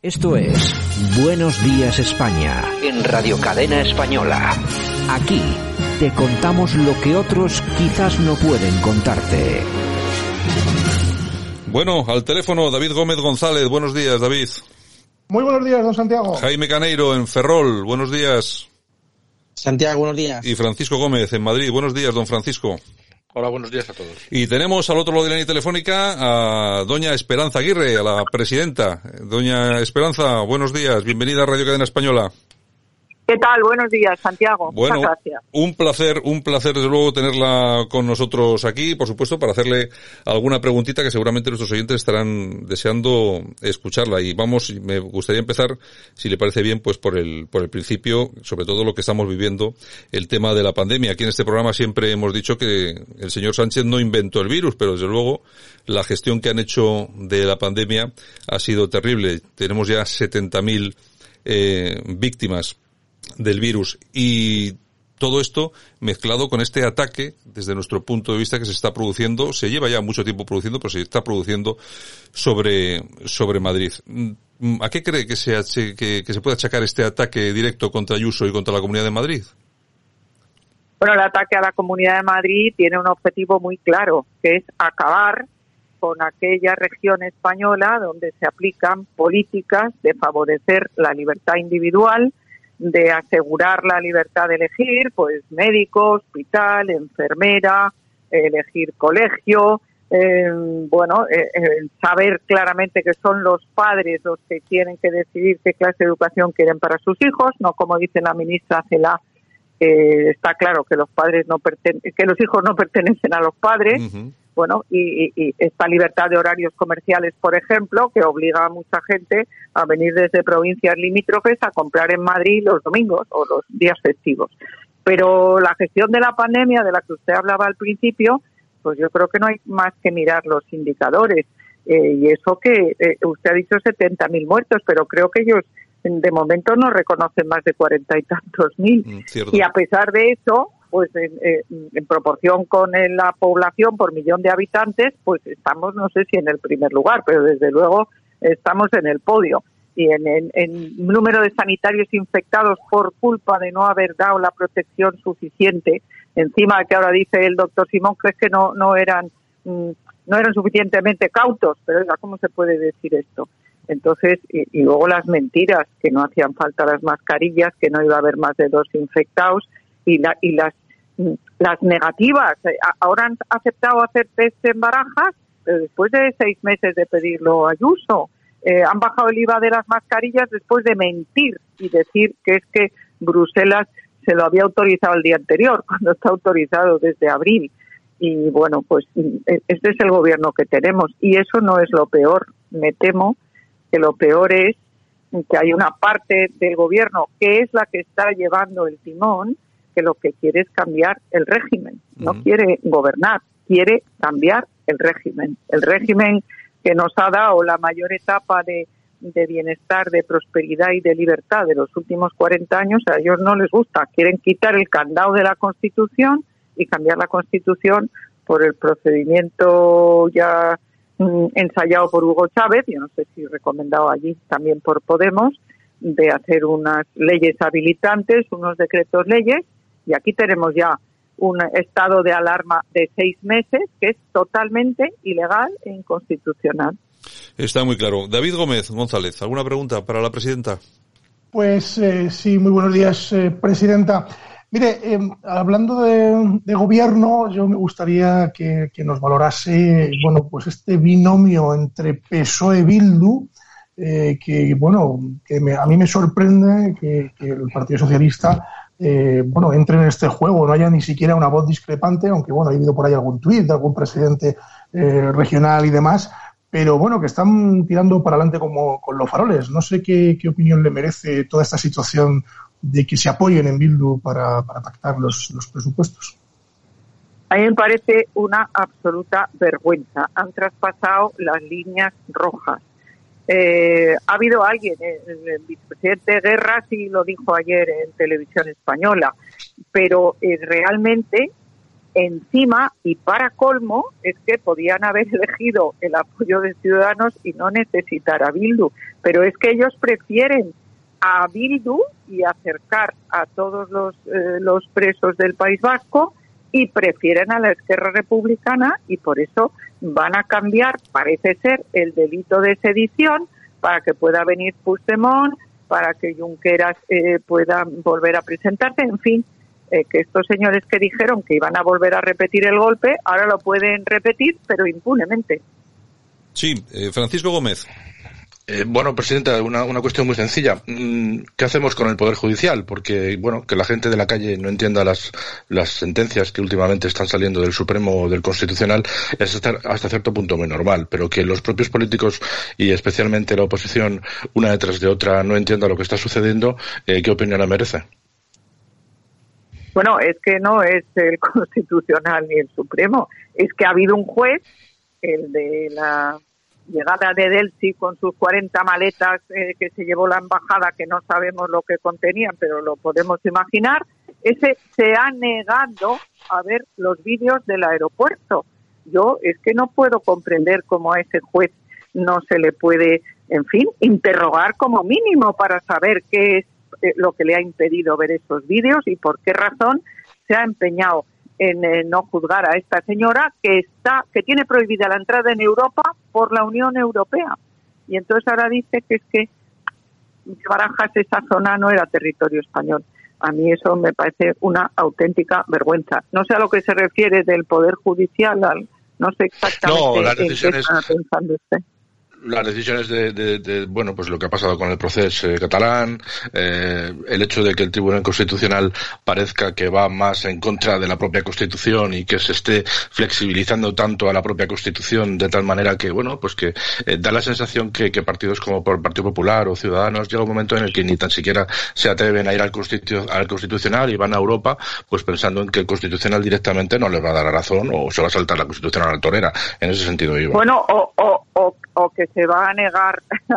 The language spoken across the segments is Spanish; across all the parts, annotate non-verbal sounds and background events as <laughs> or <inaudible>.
Esto es Buenos Días España en Radio Cadena Española. Aquí te contamos lo que otros quizás no pueden contarte. Bueno, al teléfono David Gómez González. Buenos días, David. Muy buenos días, don Santiago. Jaime Caneiro en Ferrol. Buenos días. Santiago, buenos días. Y Francisco Gómez en Madrid. Buenos días, don Francisco. Hola, buenos días a todos. Y tenemos al otro lado de la línea telefónica a doña Esperanza Aguirre, a la presidenta. Doña Esperanza, buenos días. Bienvenida a Radio Cadena Española. ¿Qué tal? Buenos días, Santiago. Bueno, Muchas gracias. un placer, un placer desde luego tenerla con nosotros aquí, por supuesto, para hacerle alguna preguntita que seguramente nuestros oyentes estarán deseando escucharla. Y vamos, me gustaría empezar, si le parece bien, pues por el, por el principio, sobre todo lo que estamos viviendo, el tema de la pandemia. Aquí en este programa siempre hemos dicho que el señor Sánchez no inventó el virus, pero desde luego la gestión que han hecho de la pandemia ha sido terrible. Tenemos ya 70.000 eh, víctimas del virus y todo esto mezclado con este ataque desde nuestro punto de vista que se está produciendo, se lleva ya mucho tiempo produciendo, pero se está produciendo sobre, sobre Madrid. ¿A qué cree que se, que, que se puede achacar este ataque directo contra Ayuso y contra la Comunidad de Madrid? Bueno, el ataque a la Comunidad de Madrid tiene un objetivo muy claro, que es acabar con aquella región española donde se aplican políticas de favorecer la libertad individual, de asegurar la libertad de elegir, pues médico, hospital, enfermera, elegir colegio, eh, bueno, eh, saber claramente que son los padres los que tienen que decidir qué clase de educación quieren para sus hijos, no como dice la ministra Cela, está claro que los padres no que los hijos no <laughs> pertenecen a los padres. Bueno, y, y, esta libertad de horarios comerciales, por ejemplo, que obliga a mucha gente a venir desde provincias limítrofes a comprar en Madrid los domingos o los días festivos. Pero la gestión de la pandemia, de la que usted hablaba al principio, pues yo creo que no hay más que mirar los indicadores. Eh, y eso que eh, usted ha dicho 70.000 muertos, pero creo que ellos de momento no reconocen más de cuarenta y tantos mil. Mm, y a pesar de eso, pues en, en proporción con la población por millón de habitantes, pues estamos, no sé si en el primer lugar, pero desde luego estamos en el podio. Y en el número de sanitarios infectados por culpa de no haber dado la protección suficiente, encima de que ahora dice el doctor Simón que es que no, no eran no eran suficientemente cautos, pero ¿cómo se puede decir esto? Entonces, y, y, luego las mentiras, que no hacían falta las mascarillas, que no iba a haber más de dos infectados, y, la, y las, las negativas. Ahora han aceptado hacer test en barajas, pero después de seis meses de pedirlo a Ayuso. Eh, han bajado el IVA de las mascarillas después de mentir y decir que es que Bruselas se lo había autorizado el día anterior, <laughs> cuando está autorizado desde abril. Y bueno, pues este es el gobierno que tenemos. Y eso no es lo peor. Me temo que lo peor es que hay una parte del gobierno que es la que está llevando el timón, que lo que quiere es cambiar el régimen, no uh -huh. quiere gobernar, quiere cambiar el régimen. El régimen que nos ha dado la mayor etapa de, de, bienestar, de prosperidad y de libertad de los últimos 40 años, a ellos no les gusta. Quieren quitar el candado de la Constitución y cambiar la Constitución por el procedimiento ya ensayado por Hugo Chávez, yo no sé si recomendado allí también por Podemos, de hacer unas leyes habilitantes, unos decretos leyes, y aquí tenemos ya un estado de alarma de seis meses que es totalmente ilegal e inconstitucional. Está muy claro. David Gómez González, ¿alguna pregunta para la presidenta? Pues eh, sí, muy buenos días, eh, presidenta. Mire, eh, hablando de, de, gobierno, yo me gustaría que, que, nos valorase, bueno, pues este binomio entre PSOE y Bildu, eh, que, bueno, que me, a mí me sorprende que, que el Partido Socialista, eh, bueno, entre en este juego, no haya ni siquiera una voz discrepante, aunque, bueno, ha habido por ahí algún tuit de algún presidente eh, regional y demás, pero bueno, que están tirando para adelante como con los faroles. No sé qué, qué opinión le merece toda esta situación de que se apoyen en Bildu para, para pactar los, los, presupuestos. A mí me parece una absoluta vergüenza. Han traspasado las líneas rojas. Eh, ha habido alguien, el, el, vicepresidente Guerra sí lo dijo ayer en televisión española, pero eh, realmente encima y para colmo es que podían haber <laughs> elegido el apoyo de Ciudadanos y no necesitar a Bildu, pero es que ellos prefieren a Bildu y acercar a todos los, eh, los presos del País Vasco y prefieren a la Esquerra Republicana y por eso van a cambiar, parece ser, el delito de sedición para que pueda venir Puigdemont, para que Junqueras eh, pueda volver a presentarse, en fin, eh, que estos señores que dijeron que iban a volver a repetir el golpe, ahora lo pueden repetir, pero impunemente. Sí, eh, Francisco Gómez. Eh, bueno, Presidenta, una, una cuestión muy sencilla. Mm, ¿Qué hacemos con el Poder Judicial? Porque, bueno, que la gente de la calle no entienda las, las sentencias que últimamente están saliendo del Supremo o del Constitucional es hasta, hasta cierto punto muy normal, pero que los propios políticos y especialmente la oposición, una detrás de otra, no entienda lo que está sucediendo, eh, ¿qué opinión merece? Bueno, es que no es el <laughs> Constitucional ni el Supremo, es que ha habido un juez, el de la llegada de Delsi con sus 40 maletas eh, que se llevó la embajada, que no sabemos lo que contenían, pero lo podemos imaginar, ese se ha negado a ver los vídeos del aeropuerto. Yo es que no puedo comprender cómo a ese juez no se le puede, en fin, interrogar como mínimo para saber qué es eh, lo que le ha impedido ver esos vídeos y por qué razón se ha empeñado en eh, no juzgar a esta señora que está que tiene prohibida la entrada en Europa por la Unión Europea y entonces ahora dice que es que Barajas esa zona no era territorio español. A mí eso me parece una auténtica vergüenza. No sé a lo que se refiere del poder judicial, no sé exactamente no, en qué está pensando usted las decisiones de, de, de, bueno pues lo que ha pasado con el proceso eh, catalán eh, el hecho de que el tribunal constitucional parezca que va más en contra de la propia constitución y que se esté flexibilizando tanto a la propia constitución de tal manera que bueno pues que eh, da la sensación que, que, partidos como por el Partido Popular o Ciudadanos llega un momento en el que ni tan siquiera se atreven a ir al, constitu al constitucional y van a Europa pues pensando en que el constitucional directamente no les va a dar la razón o se va a saltar la constitucional a la torera en ese sentido iba. bueno o, o, o, o que se va a negar <laughs>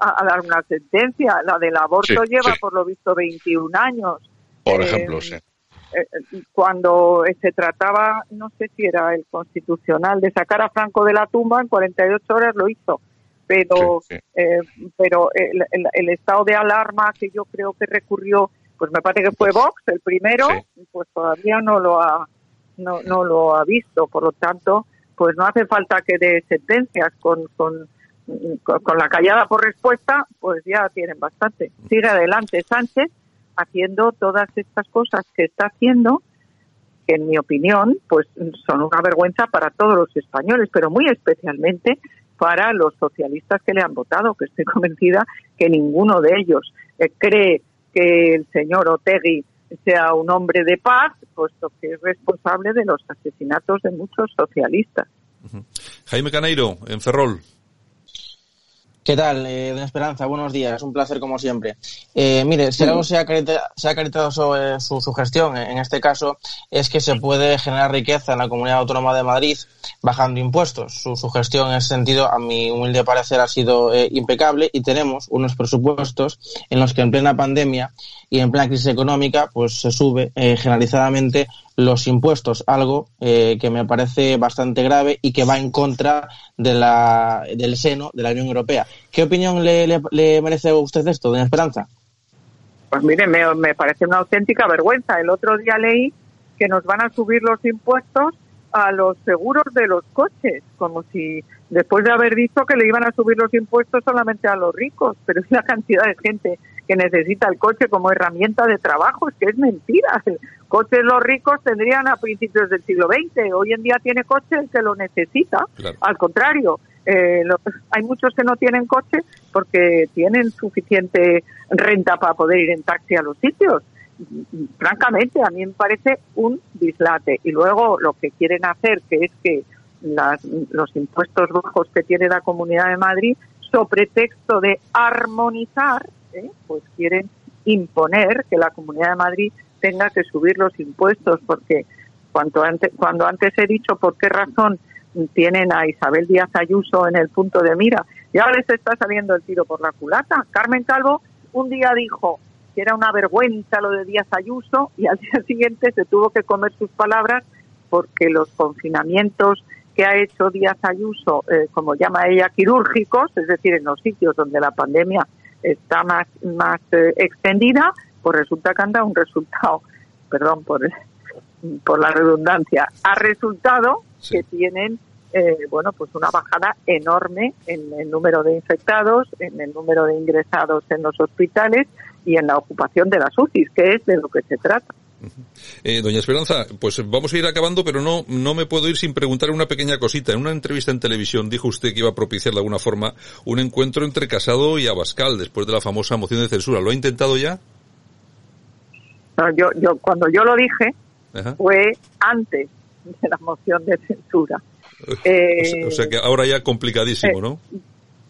a, a dar una sentencia. La del aborto Sí, lleva, sí. por lo visto, 21 años. Por Eh, ejemplo, sí. eh, cuando se trataba, no sé si era el constitucional, de sacar a Franco de la tumba, en 48 horas lo hizo. Pero, Sí, eh, pero el, el- el estado de alarma que yo creo que recurrió, pues me parece que fue Vox el primero, pues todavía no lo ha no, no lo ha visto. Por lo tanto, pues no hace falta que dé sentencias con, con, con, la callada por respuesta, pues ya tienen bastante. Sigue adelante Sánchez haciendo todas estas cosas que está haciendo, que en mi opinión, pues son una vergüenza para todos los españoles, pero muy especialmente para los socialistas que le han votado, que estoy <laughs> convencida que ninguno de ellos eh, cree que el señor Otegui sea un hombre de paz, puesto que es responsable de los asesinatos de muchos socialistas. Jaime Caneiro, en Ferrol. ¿Qué tal, eh, Don Esperanza? Buenos días, un placer como siempre. Eh, mire, si algo se ha, se ha acreditado sobre su, su gestión, en este caso, es que se puede generar riqueza en la Comunidad Autónoma de Madrid bajando impuestos. Su, su gestión en ese sentido, a mi humilde parecer, ha sido eh, impecable y tenemos unos presupuestos en los que en plena pandemia y en plena crisis económica, pues se sube eh, generalizadamente los impuestos, algo eh, que me parece bastante grave y que va en contra de la, del seno de la Unión Europea. ¿Qué opinión le, le, merece a usted esto, doña Esperanza? Pues mire, me, me parece una auténtica vergüenza. El otro día leí que nos van a subir los impuestos a los seguros de los coches, como si después de haber dicho que le iban a subir los impuestos solamente a los ricos, pero es la cantidad de gente que necesita el coche como herramienta de trabajo, es que es mentira. Coches los ricos tendrían a principios del siglo XX, hoy en día tiene coche el que lo necesita, Claro. al contrario, eh, lo- hay muchos que no tienen coche porque tienen suficiente renta para poder ir en taxi a los sitios. Francamente, a mí me parece un dislate. Y luego lo que quieren hacer, que es que las- los impuestos bajos que tiene la Comunidad de Madrid, sobre texto de armonizar, ¿eh? pues quieren imponer que la Comunidad de Madrid tenga que subir los impuestos, porque cuanto antes, cuando antes he dicho por qué razón tienen a Isabel Díaz Ayuso en el punto de mira, ya les está saliendo el tiro por la culata. Carmen Calvo un día dijo que era una vergüenza lo de Díaz Ayuso y al <laughs> día siguiente se tuvo que comer sus palabras porque los confinamientos que ha hecho Díaz Ayuso, eh, como llama ella, quirúrgicos, es decir, en los sitios donde la pandemia está más, más eh, extendida, pues resulta que han dado un resultado, <laughs> perdón por, por la redundancia, ha resultado que tienen eh, bueno, pues una bajada enorme en el número de infectados, en el número de ingresados en los hospitales y en la ocupación de las UCIs, que es de lo que se trata. Eh, doña Esperanza, pues vamos a ir acabando, pero no, no me puedo ir sin preguntar una pequeña cosita. En una entrevista en televisión dijo usted que iba a propiciar de alguna forma un encuentro entre Casado y Abascal después de la famosa moción de censura. ¿Lo ha intentado ya? Yo, yo, cuando yo lo dije, fue antes de la moción de censura. o sea que ahora ya complicadísimo, ¿no?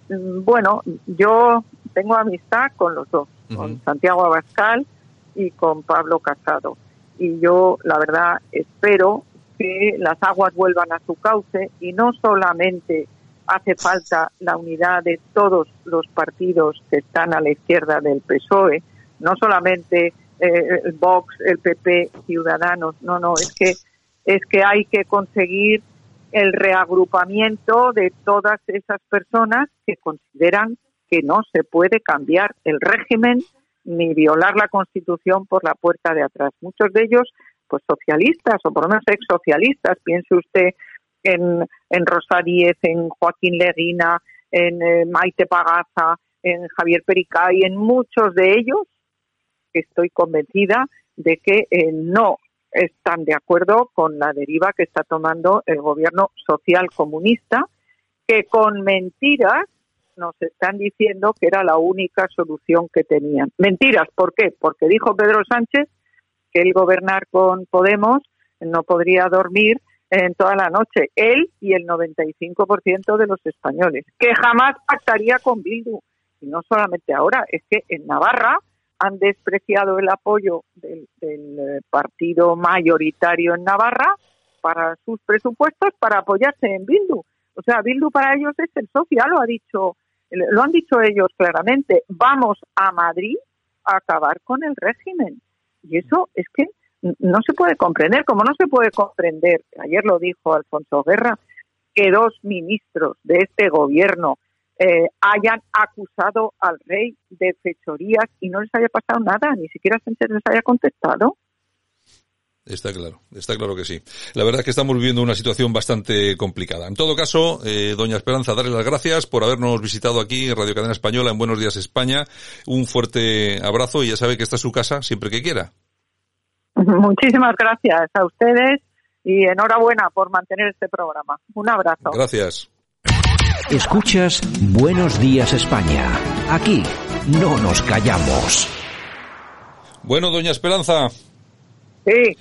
Eh, bueno, yo tengo amistad con los dos, con Santiago Abascal y con Pablo Casado. Y yo, la verdad, espero que las aguas vuelvan a su cauce y no solamente hace falta la unidad de todos los partidos que están a la izquierda del PSOE, no solamente eh, Vox, el PP, Ciudadanos, no, no, es que es que hay que conseguir el reagrupamiento de todas esas personas que consideran que no se puede cambiar el régimen ni violar la Constitución por la puerta de atrás. Muchos de ellos, pues socialistas o por lo menos ex socialistas. Piense usted en, en Rosa en Joaquín Leguina, en eh, Maite Pagaza, en Javier Pericay, en muchos de ellos, que estoy convencida de que eh, no están de acuerdo con la deriva que está tomando el gobierno social comunista, que con mentiras nos están diciendo que era la única solución que tenían. Mentiras, ¿por qué? Porque dijo Pedro Sánchez que el gobernar con Podemos no podría dormir en toda la noche, él y el 95% de los españoles, que jamás pactaría con Bildu. Y no solamente ahora, es que en Navarra han despreciado el apoyo del, del eh, partido mayoritario en Navarra para sus presupuestos para apoyarse en Bildu. O sea, Bildu para ellos es el socio, lo ha dicho lo han dicho ellos claramente, vamos a Madrid a acabar con el régimen. Y eso es que no se puede comprender, como no se puede comprender, ayer lo dijo Alfonso Guerra, que dos ministros de este gobierno eh, hayan acusado al rey de fechorías y no les haya pasado nada, ni siquiera se les haya contestado. Está claro, está claro que sí. La verdad es que estamos viviendo una situación bastante complicada. En todo caso, eh, doña Esperanza, darle las gracias por habernos visitado aquí en Radio Cadena Española en Buenos Días España. Un fuerte abrazo y ya sabe que está su casa siempre que quiera. <laughs> Muchísimas gracias a ustedes y enhorabuena por mantener este programa. Un abrazo. Gracias. Escuchas Buenos Días España. Aquí no nos callamos. Bueno, doña Esperanza. Sí.